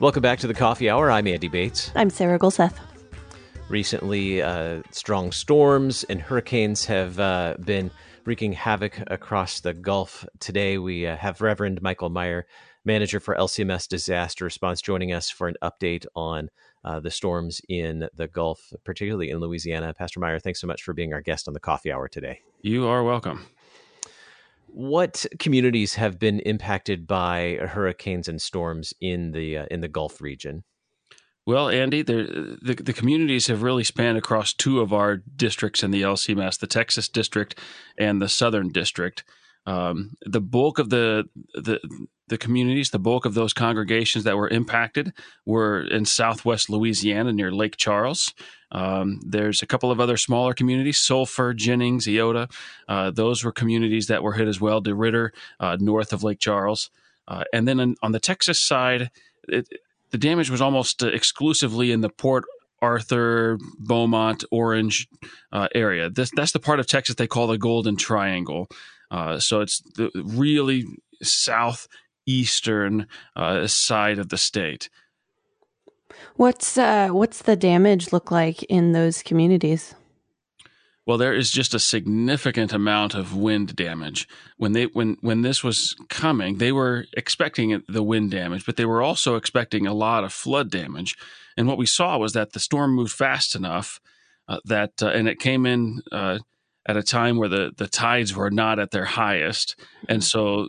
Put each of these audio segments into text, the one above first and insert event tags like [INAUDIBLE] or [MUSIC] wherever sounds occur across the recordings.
Welcome back to the Coffee Hour. I'm Andy Bates. I'm Sarah Gulseth. Recently, uh, strong storms and hurricanes have uh, been wreaking havoc across the Gulf. Today, we uh, have Reverend Michael Meyer, manager for LCMS Disaster Response, joining us for an update on uh, the storms in the Gulf, particularly in Louisiana. Pastor Meyer, thanks so much for being our guest on the Coffee Hour today. You are welcome. What communities have been impacted by hurricanes and storms in the uh, in the Gulf region? Well, Andy, the, the communities have really spanned across two of our districts in the LCMS, the Texas district and the Southern district. Um, the bulk of the, the the communities, the bulk of those congregations that were impacted were in Southwest Louisiana near Lake Charles. Um, there's a couple of other smaller communities, Sulphur, Jennings, Iowa. Uh, those were communities that were hit as well. DeRidder, uh, north of Lake Charles, uh, and then on, on, the Texas side, it, the damage was almost exclusively in the Port Arthur, Beaumont, Orange uh, area. This, that's the part of Texas they call the Golden Triangle. Uh, so it's the really southeastern uh, side of the state. What's uh, what's the damage look like in those communities? Well, there is just a significant amount of wind damage. When they when when this was coming, they were expecting the wind damage, but they were also expecting a lot of flood damage. And what we saw was that the storm moved fast enough uh, that, uh, and it came in uh, at a time where the the tides were not at their highest, and so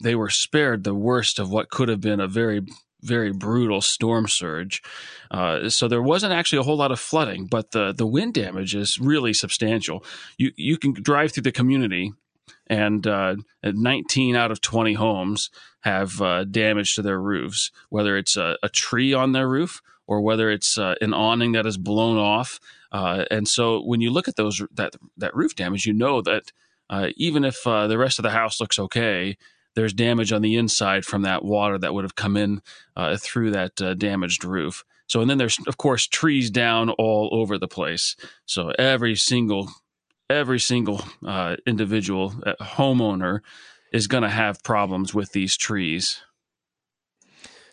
they were spared the worst of what could have been a very very brutal storm surge. Uh, so there wasn't actually a whole lot of flooding, but the the wind damage is really substantial. You you can drive through the community, and uh, 19 out of 20 homes have uh, damage to their roofs, whether it's a, a, tree on their roof or whether it's uh, an awning that is blown off. Uh, and so when you look at those that that roof damage, you know that uh, even if the rest of the house looks okay there's damage on the inside from that water that would have come in uh, through that uh, damaged roof. So, and then there's of course trees down all over the place. So every single every single uh, individual uh, homeowner is going to have problems with these trees.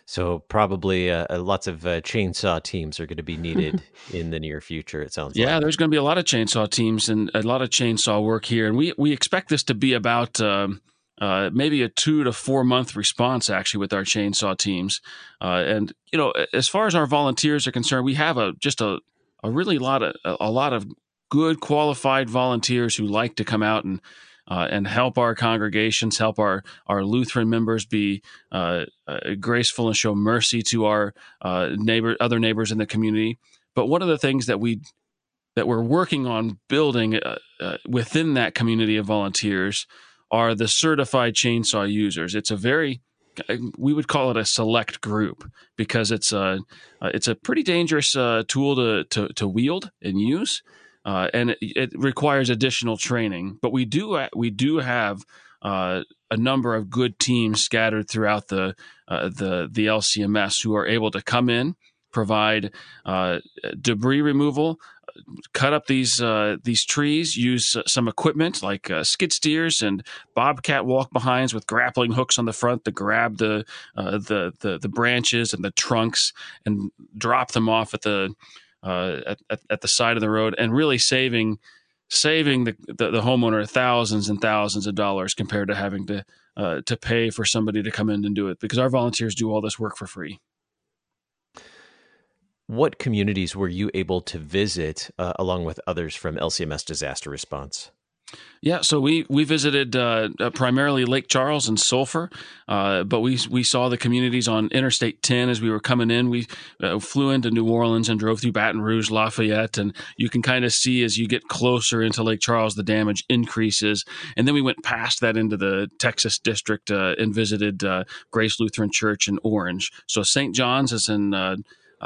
So probably uh, uh lots of uh, chainsaw teams are going to be needed [LAUGHS] in the near future. It sounds. Yeah, like. there's going to be a lot of chainsaw teams and a lot of chainsaw work here, and we we expect this to be about. Um, uh, maybe a two to four month response actually with our chainsaw teams. Uh, and you know, as far as our volunteers are concerned, we have a just a, a really lot of a, lot of good qualified volunteers who like to come out and uh, and help our congregations, help our our Lutheran members be uh, uh, graceful and show mercy to our uh, neighbor other neighbors in the community. But one of the things that we that we're working on building within that community of volunteers are the certified chainsaw users. It's a very we would call it a select group because it's a it's a pretty dangerous uh, tool to, to, to wield and use, uh, and it, it, requires additional training. But we do we do have uh, a number of good teams scattered throughout the uh, the the LCMS who are able to come in, provide uh, debris removal, cut up these uh, these trees, use uh, some equipment like uh, skid steers and bobcat walk behinds with grappling hooks on the front to grab the, uh, the, the the branches and the trunks and drop them off at the uh, at, at, the side of the road, and really saving saving the, the, the homeowner thousands and thousands of dollars compared to having to uh, to pay for somebody to come in and do it because our volunteers do all this work for free. What communities were you able to visit uh, along with others from LCMS Disaster Response? Yeah, so we we visited uh, uh, primarily Lake Charles and Sulphur, uh, but we we saw the communities on Interstate 10 as we were coming in. We uh, flew into New Orleans and drove through Baton Rouge, Lafayette, and you can kind of see as you get closer into Lake Charles, the damage increases. And then we went past that into the Texas district uh, and visited uh, Grace Lutheran Church in Orange. So St. John's is in uh,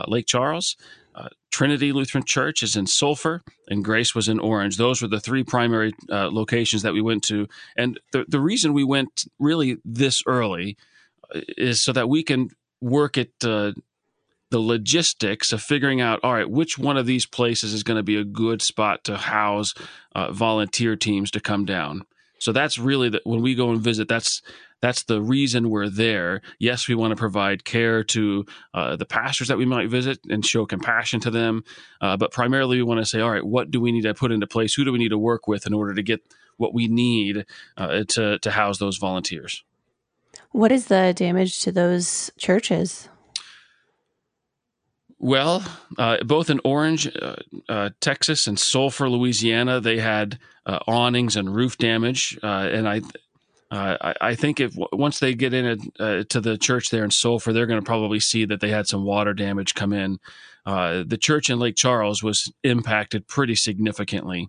Lake Charles. Uh, Trinity Lutheran Church is in Sulphur, and Grace was in Orange. Those were the three primary uh, locations that we went to. And the, the reason we went really this early uh, is so that we can work at uh, the logistics of figuring out, all right, which one of these places is going to be a good spot to house uh, volunteer teams to come down. So that's really the, when we go and visit. That's that's the reason we're there. Yes, we want to provide care to uh, the pastors that we might visit and show compassion to them, uh, but primarily we want to say, all right, what do we need to put into place? Who do we need to work with in order to get what we need uh, to to house those volunteers? What is the damage to those churches? Well, uh, both in Orange, uh, uh, Texas, and Sulphur, Louisiana, they had uh, awnings and roof damage, uh, and I, uh, I, I, think if once they get in to the church there in Sulphur, they're going to probably see that they had some water damage come in. the church in Lake Charles was impacted pretty significantly,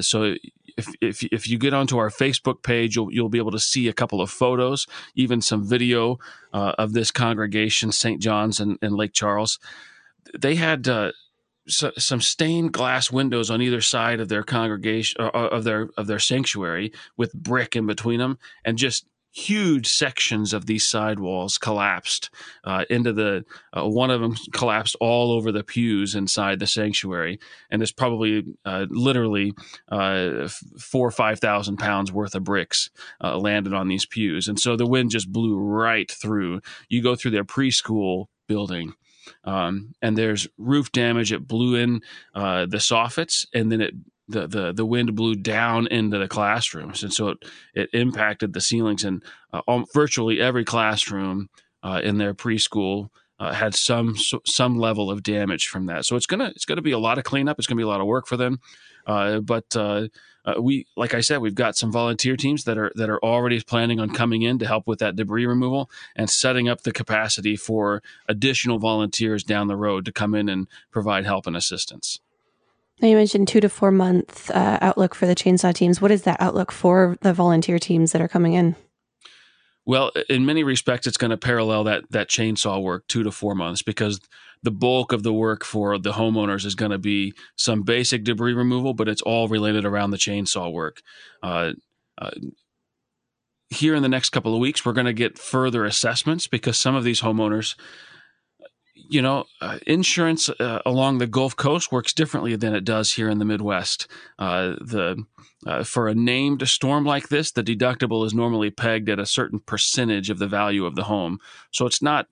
so if, if, if you get onto our Facebook page, you'll, you'll be able to see a couple of photos, even some video of this congregation, St. John's in, in Lake Charles they had uh, so, some stained glass windows on either side of their congregation uh, of their of their sanctuary with brick in between them, and just huge sections of these sidewalls collapsed uh, into the uh, one of them collapsed all over the pews inside the sanctuary and there's probably uh, literally uh, four or five thousand pounds worth of bricks uh, landed on these pews and so the wind just blew right through. You go through their preschool building um, and there's roof damage. It blew in uh, the soffits, and then it the, the the wind blew down into the classrooms, and so it it impacted the ceilings. And uh, um, virtually every classroom uh, in their preschool uh, had some some level of damage from that. So it's gonna it's gonna be a lot of cleanup. It's gonna be a lot of work for them. Uh, but uh, uh, we, like I said, we've got some volunteer teams that are that are already planning on coming in to help with that debris removal and setting up the capacity for additional volunteers down the road to come in and provide help and assistance. Now you mentioned two to four month uh, outlook for the chainsaw teams. What is that outlook for the volunteer teams that are coming in? Well, in many respects, it's going to parallel that that chainsaw work two to four months because the bulk of the work for the homeowners is going to be some basic debris removal, but it's all related around the chainsaw work. Uh, uh, here in the next couple of weeks, we're going to get further assessments because some of these homeowners, you know, uh, insurance uh, along the Gulf Coast works differently than it does here in the Midwest. Uh, the uh, for a named storm like this, the deductible is normally pegged at a certain percentage of the value of the home, so it's not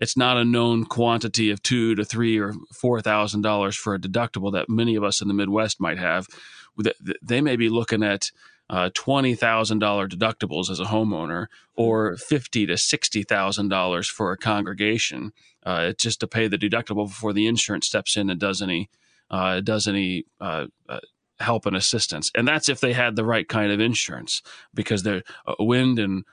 it's not a known quantity of two to three or four thousand dollars for a deductible that many of us in the Midwest might have. They may be looking at uh, twenty thousand dollar deductibles as a homeowner, or fifty to sixty thousand dollars for a congregation. Uh, just to pay the deductible before the insurance steps in and does any uh, does any uh, uh, help and assistance. And that's if they had the right kind of insurance, because their uh, wind and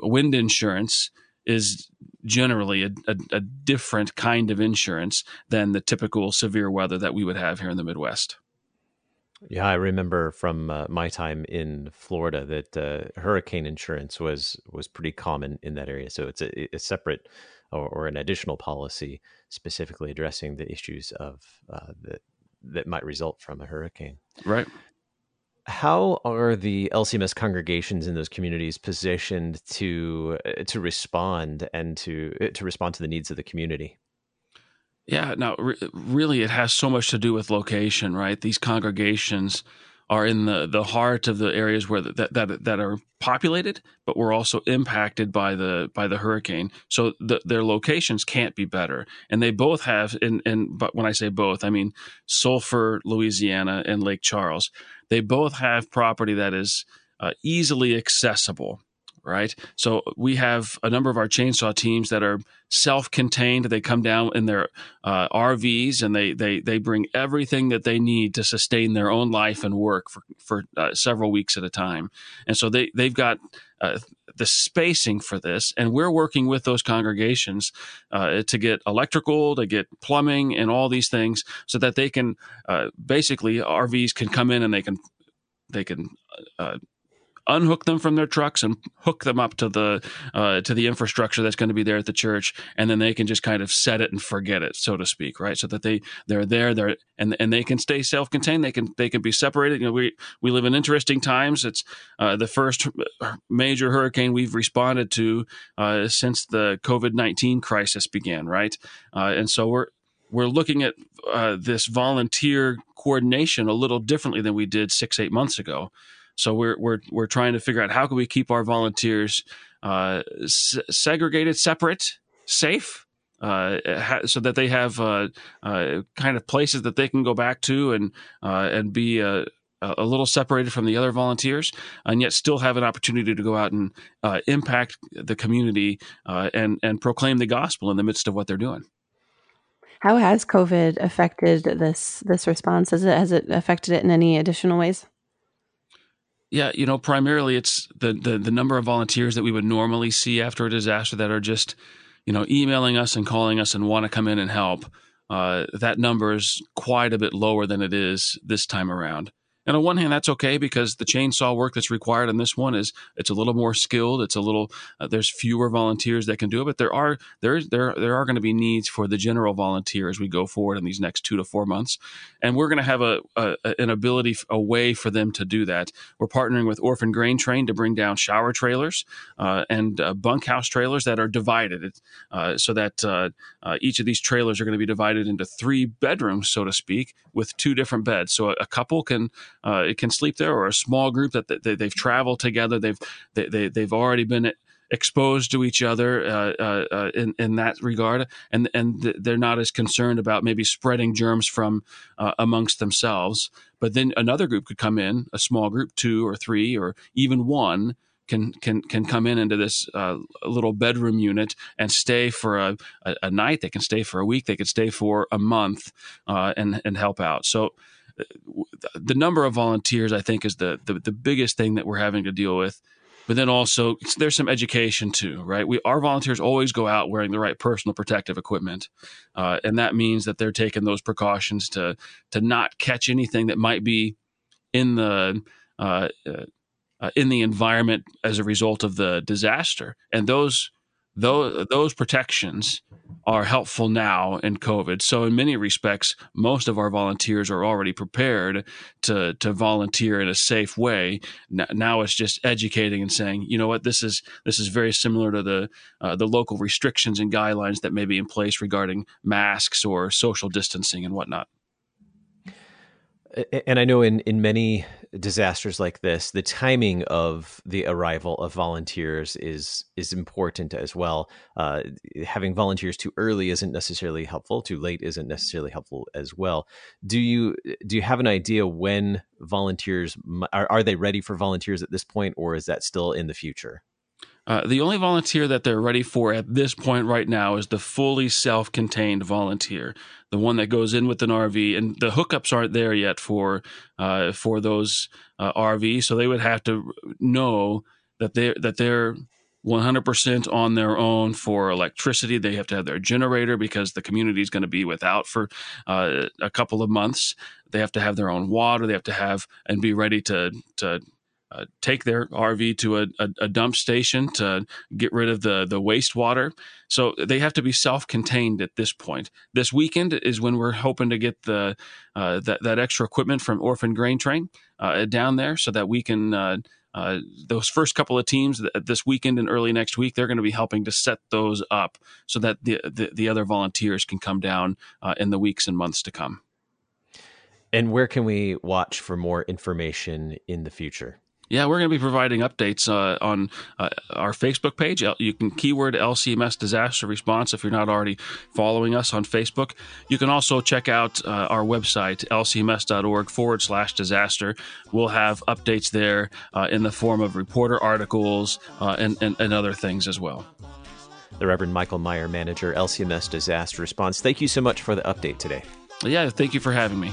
wind insurance is generally a, a, a, different kind of insurance than the typical severe weather that we would have here in the Midwest. Yeah, I remember from uh, my time in Florida that uh, hurricane insurance was was pretty common in that area. So it's a, a separate or, or, an additional policy specifically addressing the issues of uh, that that might result from a hurricane. Right how are the LCMS congregations in those communities positioned to uh, to respond and to uh, to respond to the needs of the community? Yeah, now re- really, it has so much to do with location, right? These congregations are in the, the heart of the areas where the, that, that that are populated, but we're also impacted by the by the hurricane. So the, their locations can't be better, and they both have. And and but when I say both, I mean Sulphur, Louisiana, and Lake Charles they both have property that is uh, easily accessible right? So we have a number of our chainsaw teams that are self-contained. They come down in their uh, RVs and they they they bring everything that they need to sustain their own life and work for for uh, several weeks at a time. And so they they've got. Uh, the spacing for this, and we're working with those congregations uh, to get electrical, to get plumbing, and all these things, so that they can uh, basically RVs can come in and they can they can uh, unhook them from their trucks and hook them up to the uh, to the infrastructure that's going to be there at the church, and then they can just kind of set it and forget it, so to speak, right? So that they they're there, they're and and they can stay self contained. They can they can be separated. You know, we we live in interesting times. It's uh, the first major hurricane we've responded to uh, since the COVID nineteen crisis began, right? Uh, and so we're we're looking at uh, this volunteer coordination a little differently than we did six eight months ago. So we're we're we're trying to figure out how can we keep our volunteers uh, s- segregated, separate, safe, uh, ha- so that they have uh, uh, kind of places that they can go back to and uh, and be a, a little separated from the other volunteers, and yet still have an opportunity to go out and uh, impact the community uh, and and proclaim the gospel in the midst of what they're doing. How has COVID affected this this response? Has it has it affected it in any additional ways? Yeah, you know, primarily it's the, the the number of volunteers that we would normally see after a disaster that are just, you know, emailing us and calling us and want to come in and help. Uh, that number is quite a bit lower than it is this time around. And on one hand, that's okay because the chainsaw work that's required on this one is it's a little more skilled. It's a little uh, there's fewer volunteers that can do it, but there are there there there are going to be needs for the general volunteer as we go forward in these next two to four months, and we're going to have a, a an ability a way for them to do that. We're partnering with Orphan Grain Train to bring down shower trailers uh, and uh, bunkhouse trailers that are divided, uh, so that uh, uh, each of these trailers are going to be divided into three bedrooms, so to speak, with two different beds. So a, a couple can uh, it can sleep there, or a small group that, that they've traveled together. They've they, they they've already been exposed to each other uh, uh, uh in in that regard, and and they're not as concerned about maybe spreading germs from uh, amongst themselves. But then another group could come in, a small group, two or three, or even one. Can, can can come in into this uh, little bedroom unit and stay for a, a, a, night. They can stay for a week. They could stay for a month and and help out. So the number of volunteers, I think, is the, the, the biggest thing that we're having to deal with. But then also, there's some education too, right? We our volunteers always go out wearing the right personal protective equipment, uh, and that means that they're taking those precautions to to not catch anything that might be in the uh, uh, in the environment as a result of the disaster. And those those those protections are helpful now in COVID. So in many respects, most of our volunteers are already prepared to to volunteer in a safe way. Now it's just educating and saying, you know what, this is this is very similar to the uh, the local restrictions and guidelines that may be in place regarding masks or social distancing and whatnot and I know in in many disasters like this, the timing of the arrival of volunteers is is important as well. Uh, having volunteers too early isn't necessarily helpful. Too late isn't necessarily helpful as well. Do you do you have an idea when volunteers are, are they ready for volunteers at this point, or is that still in the future? Uh, the only volunteer that they're ready for at this point right now is the fully self-contained volunteer, the one that goes in with an RV, and the hookups aren't there yet for uh, for those uh, RVs. So they would have to know that they that they're 100% on their own for electricity. They have to have their generator because the community is going to be without for uh, a couple of months. They have to have their own water. They have to have and be ready to to uh, take their RV to a, a, a, dump station to get rid of the, the wastewater. So they have to be self contained at this point. This weekend is when we're hoping to get the uh, that, that extra equipment from Orphan Grain Train uh, down there so that we can. Uh, uh, those first couple of teams this weekend and early next week, they're going to be helping to set those up so that the the, the other volunteers can come down in the weeks and months to come. And where can we watch for more information in the future? Yeah, we're going to be providing updates uh, on uh, our Facebook page. You can keyword LCMS disaster response if you're not already following us on Facebook. You can also check out uh, our website, lcms.org forward slash disaster. We'll have updates there uh, in the form of reporter articles uh, and, and, and other things as well. The Reverend Michael Meyer, manager, LCMS Disaster Response. Thank you so much for the update today. Yeah, thank you for having me.